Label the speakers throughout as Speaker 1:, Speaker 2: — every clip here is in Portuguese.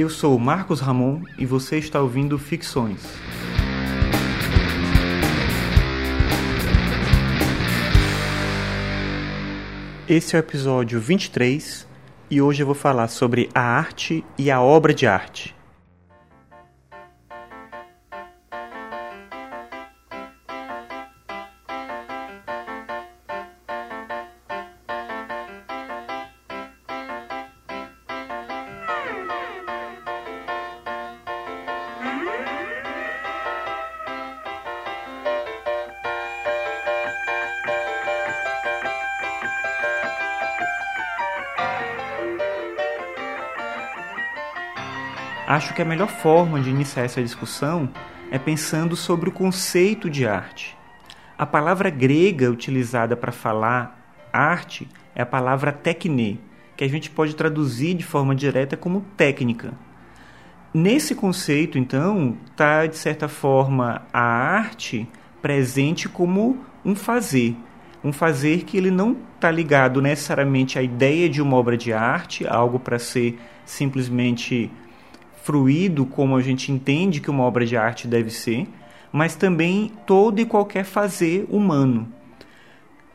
Speaker 1: Eu sou Marcos Ramon e você está ouvindo Ficções. Esse é o episódio 23 e hoje eu vou falar sobre a arte e a obra de arte. Acho que a melhor forma de iniciar essa discussão é pensando sobre o conceito de arte. A palavra grega utilizada para falar arte é a palavra tekne, que a gente pode traduzir de forma direta como técnica. Nesse conceito, então, está de certa forma a arte presente como um fazer, um fazer que ele não está ligado necessariamente à ideia de uma obra de arte, algo para ser simplesmente fruído como a gente entende que uma obra de arte deve ser, mas também todo e qualquer fazer humano.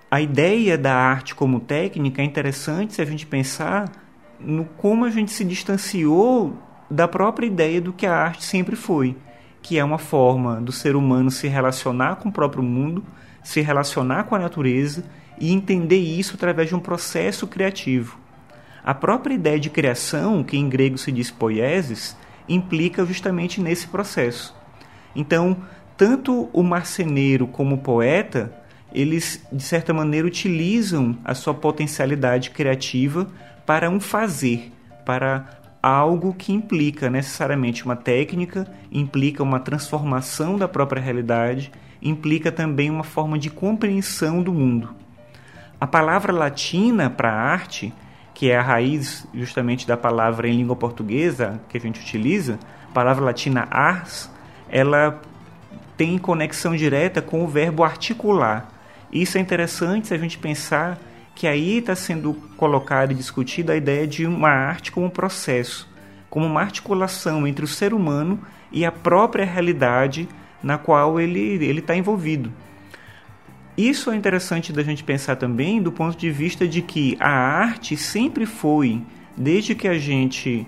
Speaker 1: A ideia da arte como técnica é interessante se a gente pensar no como a gente se distanciou da própria ideia do que a arte sempre foi, que é uma forma do ser humano se relacionar com o próprio mundo, se relacionar com a natureza e entender isso através de um processo criativo. A própria ideia de criação, que em grego se diz poiesis, implica justamente nesse processo. Então, tanto o marceneiro como o poeta, eles de certa maneira utilizam a sua potencialidade criativa para um fazer, para algo que implica necessariamente uma técnica, implica uma transformação da própria realidade, implica também uma forma de compreensão do mundo. A palavra latina para arte que é a raiz justamente da palavra em língua portuguesa que a gente utiliza, a palavra latina ars, ela tem conexão direta com o verbo articular. Isso é interessante se a gente pensar que aí está sendo colocada e discutida a ideia de uma arte como um processo, como uma articulação entre o ser humano e a própria realidade na qual ele está envolvido. Isso é interessante da gente pensar também do ponto de vista de que a arte sempre foi, desde que a gente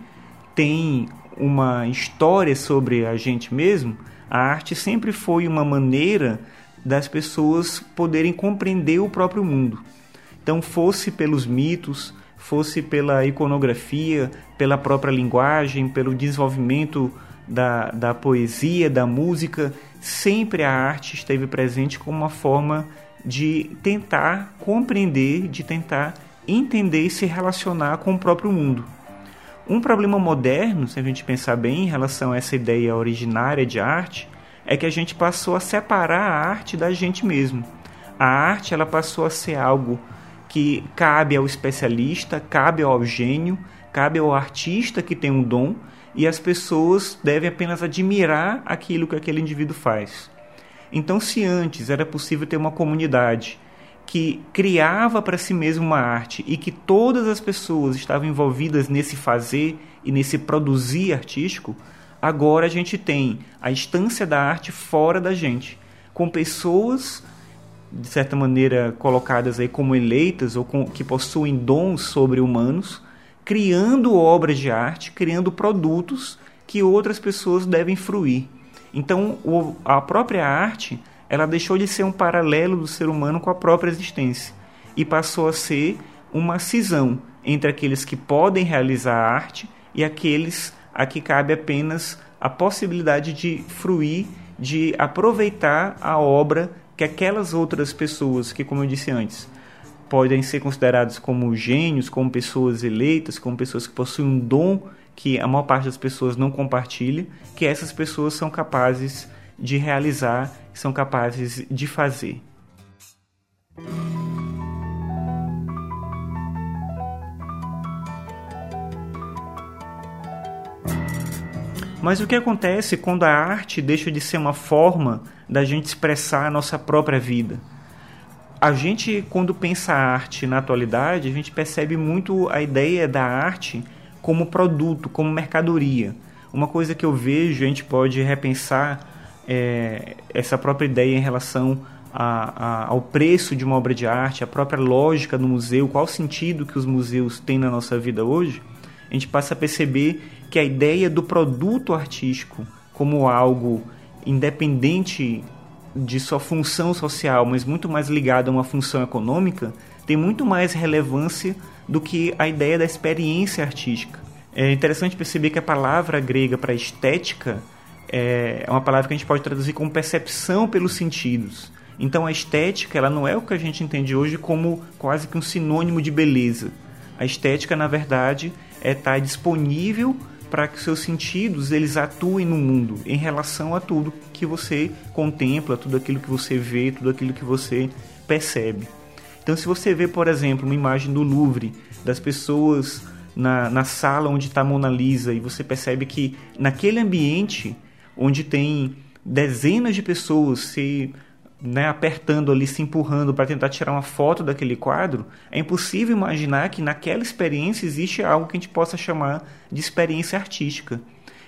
Speaker 1: tem uma história sobre a gente mesmo, a arte sempre foi uma maneira das pessoas poderem compreender o próprio mundo. Então, fosse pelos mitos, fosse pela iconografia, pela própria linguagem, pelo desenvolvimento da, da poesia, da música, sempre a arte esteve presente como uma forma de tentar compreender, de tentar entender e se relacionar com o próprio mundo. Um problema moderno, se a gente pensar bem em relação a essa ideia originária de arte, é que a gente passou a separar a arte da gente mesmo. A arte ela passou a ser algo que cabe ao especialista, cabe ao gênio, cabe ao artista que tem um dom e as pessoas devem apenas admirar aquilo que aquele indivíduo faz. Então, se antes era possível ter uma comunidade que criava para si mesma uma arte e que todas as pessoas estavam envolvidas nesse fazer e nesse produzir artístico, agora a gente tem a instância da arte fora da gente, com pessoas de certa maneira colocadas aí como eleitas ou com, que possuem dons sobre-humanos, criando obras de arte, criando produtos que outras pessoas devem fruir. Então, o, a própria arte, ela deixou de ser um paralelo do ser humano com a própria existência e passou a ser uma cisão entre aqueles que podem realizar a arte e aqueles a que cabe apenas a possibilidade de fruir, de aproveitar a obra que aquelas outras pessoas, que como eu disse antes, podem ser consideradas como gênios, como pessoas eleitas, como pessoas que possuem um dom que a maior parte das pessoas não compartilha, que essas pessoas são capazes de realizar, são capazes de fazer. Mas o que acontece quando a arte deixa de ser uma forma da gente expressar a nossa própria vida? A gente, quando pensa a arte na atualidade, a gente percebe muito a ideia da arte como produto, como mercadoria. Uma coisa que eu vejo, a gente pode repensar é, essa própria ideia em relação a, a, ao preço de uma obra de arte, a própria lógica do museu, qual o sentido que os museus têm na nossa vida hoje, a gente passa a perceber que a ideia do produto artístico como algo independente de sua função social, mas muito mais ligado a uma função econômica, tem muito mais relevância do que a ideia da experiência artística. É interessante perceber que a palavra grega para estética é uma palavra que a gente pode traduzir como percepção pelos sentidos. Então a estética ela não é o que a gente entende hoje como quase que um sinônimo de beleza. A estética, na verdade, é estar disponível para que seus sentidos eles atuem no mundo em relação a tudo que você contempla, tudo aquilo que você vê, tudo aquilo que você percebe. Então, se você vê, por exemplo, uma imagem do Louvre, das pessoas na, na sala onde está Mona Lisa, e você percebe que naquele ambiente onde tem dezenas de pessoas se né, apertando ali, se empurrando para tentar tirar uma foto daquele quadro, é impossível imaginar que naquela experiência existe algo que a gente possa chamar de experiência artística.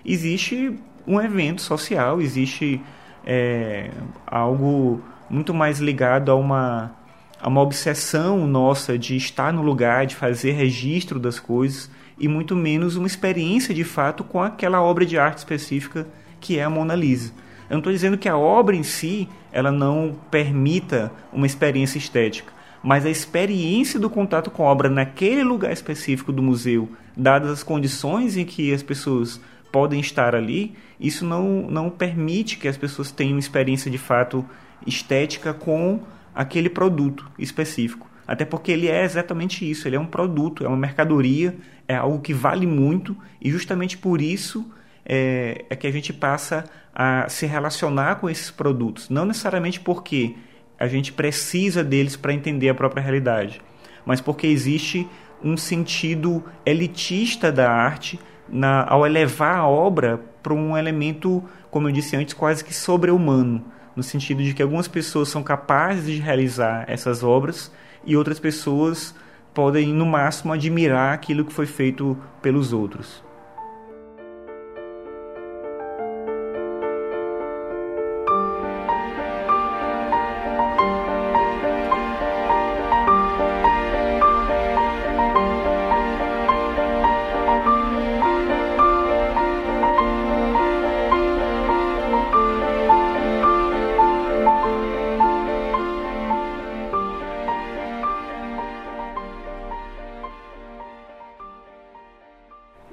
Speaker 1: Existe um evento social, existe é, algo muito mais ligado a uma, a uma obsessão nossa de estar no lugar, de fazer registro das coisas, e muito menos uma experiência de fato com aquela obra de arte específica que é a Mona Lisa. Eu não estou dizendo que a obra em si ela não permita uma experiência estética, mas a experiência do contato com a obra naquele lugar específico do museu, dadas as condições em que as pessoas podem estar ali, isso não, não permite que as pessoas tenham uma experiência de fato estética com aquele produto específico. Até porque ele é exatamente isso, ele é um produto, é uma mercadoria, é algo que vale muito e justamente por isso é, é que a gente passa a se relacionar com esses produtos. Não necessariamente porque a gente precisa deles para entender a própria realidade, mas porque existe um sentido elitista da arte na, ao elevar a obra para um elemento, como eu disse antes, quase que sobre-humano, no sentido de que algumas pessoas são capazes de realizar essas obras e outras pessoas podem, no máximo, admirar aquilo que foi feito pelos outros.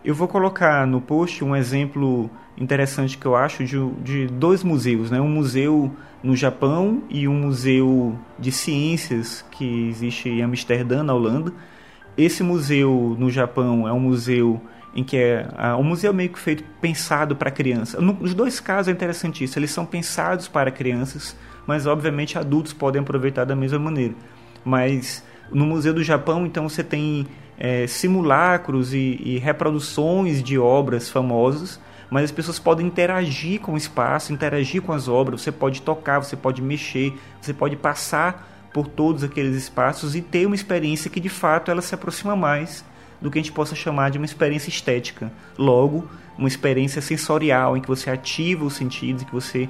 Speaker 1: Eu vou colocar no post um exemplo interessante que eu acho de, de dois museus, né? um museu no Japão e um museu de ciências que existe em Amsterdã, na Holanda. Esse museu no Japão é um museu em que é um museu meio que feito pensado para crianças. Nos dois casos é interessantíssimo, eles são pensados para crianças, mas obviamente adultos podem aproveitar da mesma maneira. Mas no Museu do Japão, então você tem é, simulacros e, e reproduções de obras famosas, mas as pessoas podem interagir com o espaço, interagir com as obras, você pode tocar, você pode mexer, você pode passar por todos aqueles espaços e ter uma experiência que de fato ela se aproxima mais do que a gente possa chamar de uma experiência estética. Logo, uma experiência sensorial em que você ativa os sentidos, que você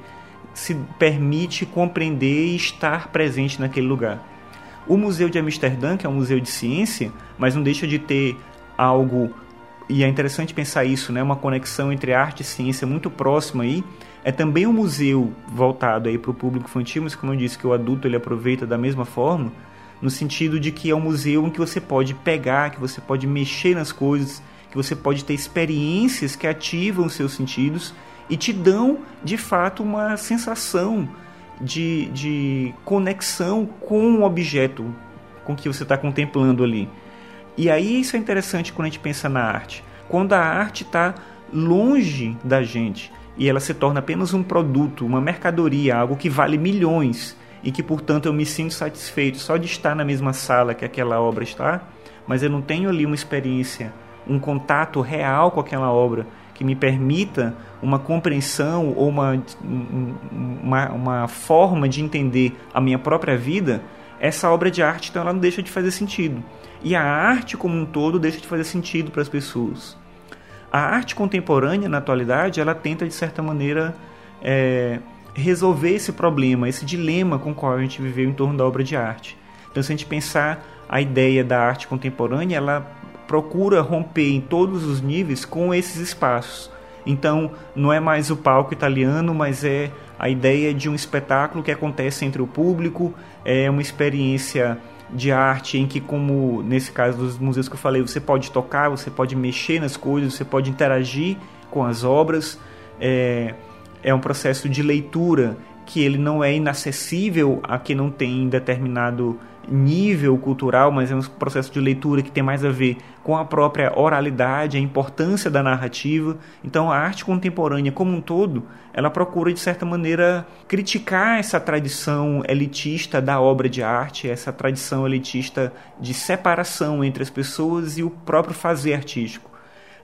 Speaker 1: se permite compreender e estar presente naquele lugar. O Museu de Amsterdã, que é um museu de ciência, mas não deixa de ter algo e é interessante pensar isso, né? Uma conexão entre arte e ciência muito próxima aí. É também um museu voltado aí para o público infantil, mas como eu disse que o adulto ele aproveita da mesma forma, no sentido de que é um museu em que você pode pegar, que você pode mexer nas coisas, que você pode ter experiências que ativam os seus sentidos e te dão de fato uma sensação de, de conexão com o objeto com que você está contemplando ali. E aí isso é interessante quando a gente pensa na arte. Quando a arte está longe da gente e ela se torna apenas um produto, uma mercadoria, algo que vale milhões e que, portanto, eu me sinto satisfeito só de estar na mesma sala que aquela obra está, mas eu não tenho ali uma experiência, um contato real com aquela obra que me permita uma compreensão ou uma, uma, uma forma de entender a minha própria vida, essa obra de arte então ela não deixa de fazer sentido. E a arte como um todo deixa de fazer sentido para as pessoas. A arte contemporânea, na atualidade, ela tenta, de certa maneira, é, resolver esse problema, esse dilema com o qual a gente viveu em torno da obra de arte. Então, se a gente pensar a ideia da arte contemporânea, ela procura romper em todos os níveis com esses espaços. Então, não é mais o palco italiano, mas é a ideia de um espetáculo que acontece entre o público, é uma experiência de arte em que, como nesse caso dos museus que eu falei, você pode tocar, você pode mexer nas coisas, você pode interagir com as obras. É, é um processo de leitura que ele não é inacessível a quem não tem determinado nível cultural, mas é um processo de leitura que tem mais a ver com a própria oralidade, a importância da narrativa. Então, a arte contemporânea como um todo, ela procura de certa maneira criticar essa tradição elitista da obra de arte, essa tradição elitista de separação entre as pessoas e o próprio fazer artístico.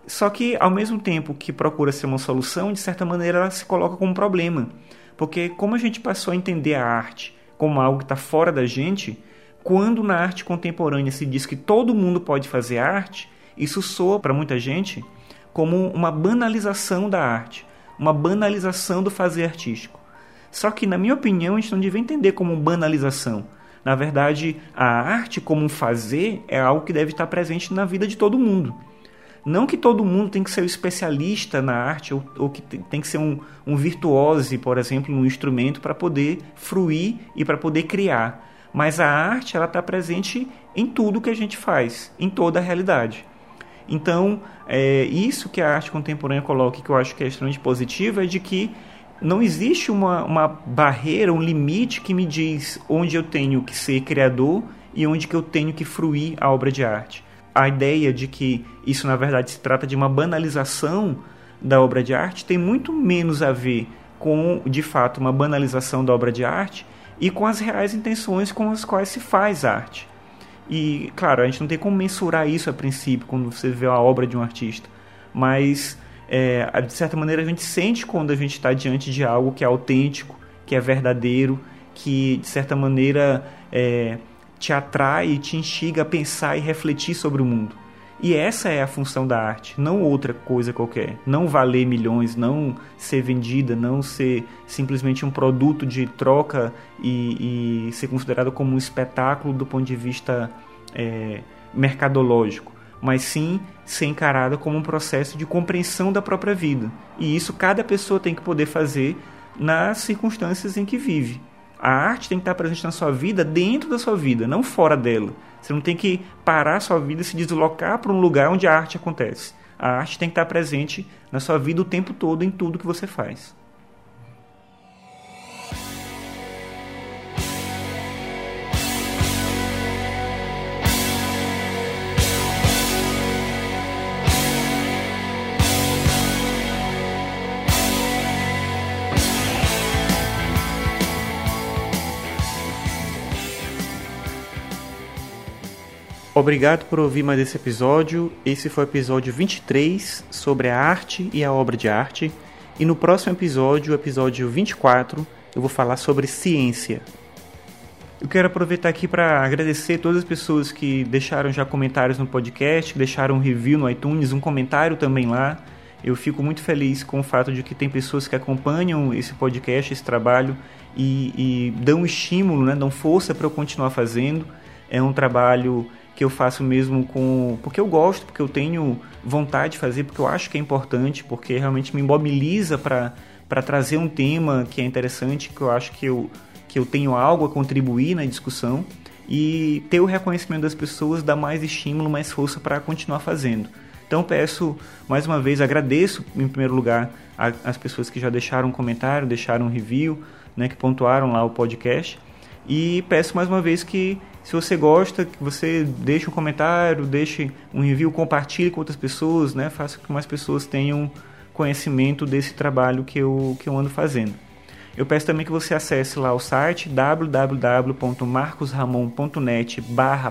Speaker 1: Só que, ao mesmo tempo que procura ser uma solução, de certa maneira ela se coloca como um problema. Porque, como a gente passou a entender a arte como algo que está fora da gente, quando na arte contemporânea se diz que todo mundo pode fazer arte, isso soa para muita gente como uma banalização da arte, uma banalização do fazer artístico. Só que, na minha opinião, a gente não deve entender como banalização. Na verdade, a arte como um fazer é algo que deve estar presente na vida de todo mundo. Não que todo mundo tem que ser um especialista na arte ou, ou que tem que ser um, um virtuose, por exemplo, num instrumento para poder fruir e para poder criar. Mas a arte ela está presente em tudo que a gente faz, em toda a realidade. Então, é, isso que a arte contemporânea coloca, que eu acho que é extremamente positivo, é de que não existe uma, uma barreira, um limite que me diz onde eu tenho que ser criador e onde que eu tenho que fruir a obra de arte. A ideia de que isso, na verdade, se trata de uma banalização da obra de arte tem muito menos a ver com, de fato, uma banalização da obra de arte e com as reais intenções com as quais se faz arte. E, claro, a gente não tem como mensurar isso a princípio, quando você vê a obra de um artista, mas, é, de certa maneira, a gente sente quando a gente está diante de algo que é autêntico, que é verdadeiro, que, de certa maneira, é, te atrai e te instiga a pensar e refletir sobre o mundo. E essa é a função da arte, não outra coisa qualquer. Não valer milhões, não ser vendida, não ser simplesmente um produto de troca e, e ser considerado como um espetáculo do ponto de vista é, mercadológico, mas sim ser encarada como um processo de compreensão da própria vida. E isso cada pessoa tem que poder fazer nas circunstâncias em que vive. A arte tem que estar presente na sua vida, dentro da sua vida, não fora dela. Você não tem que parar a sua vida e se deslocar para um lugar onde a arte acontece. A arte tem que estar presente na sua vida o tempo todo, em tudo que você faz. Obrigado por ouvir mais esse episódio. Esse foi o episódio 23 sobre a arte e a obra de arte. E no próximo episódio, o episódio 24, eu vou falar sobre ciência. Eu quero aproveitar aqui para agradecer todas as pessoas que deixaram já comentários no podcast, deixaram um review no iTunes, um comentário também lá. Eu fico muito feliz com o fato de que tem pessoas que acompanham esse podcast, esse trabalho e, e dão estímulo, né, dão força para eu continuar fazendo. É um trabalho que eu faço mesmo com porque eu gosto, porque eu tenho vontade de fazer, porque eu acho que é importante, porque realmente me mobiliza para trazer um tema que é interessante, que eu acho que eu que eu tenho algo a contribuir na discussão e ter o reconhecimento das pessoas dá mais estímulo, mais força para continuar fazendo. Então peço mais uma vez, agradeço em primeiro lugar as pessoas que já deixaram um comentário, deixaram um review, né, que pontuaram lá o podcast e peço mais uma vez que se você gosta, que você deixe um comentário, deixe um review, compartilhe com outras pessoas, né? Faça com que mais pessoas tenham conhecimento desse trabalho que eu, que eu ando fazendo. Eu peço também que você acesse lá o site www.marcosramon.net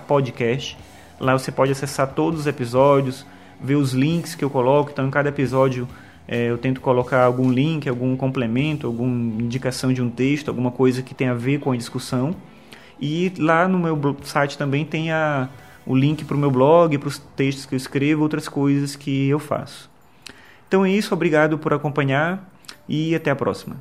Speaker 1: podcast. Lá você pode acessar todos os episódios, ver os links que eu coloco. Então, em cada episódio é, eu tento colocar algum link, algum complemento, alguma indicação de um texto, alguma coisa que tenha a ver com a discussão. E lá no meu site também tem a, o link para o meu blog, para os textos que eu escrevo, outras coisas que eu faço. Então é isso, obrigado por acompanhar e até a próxima.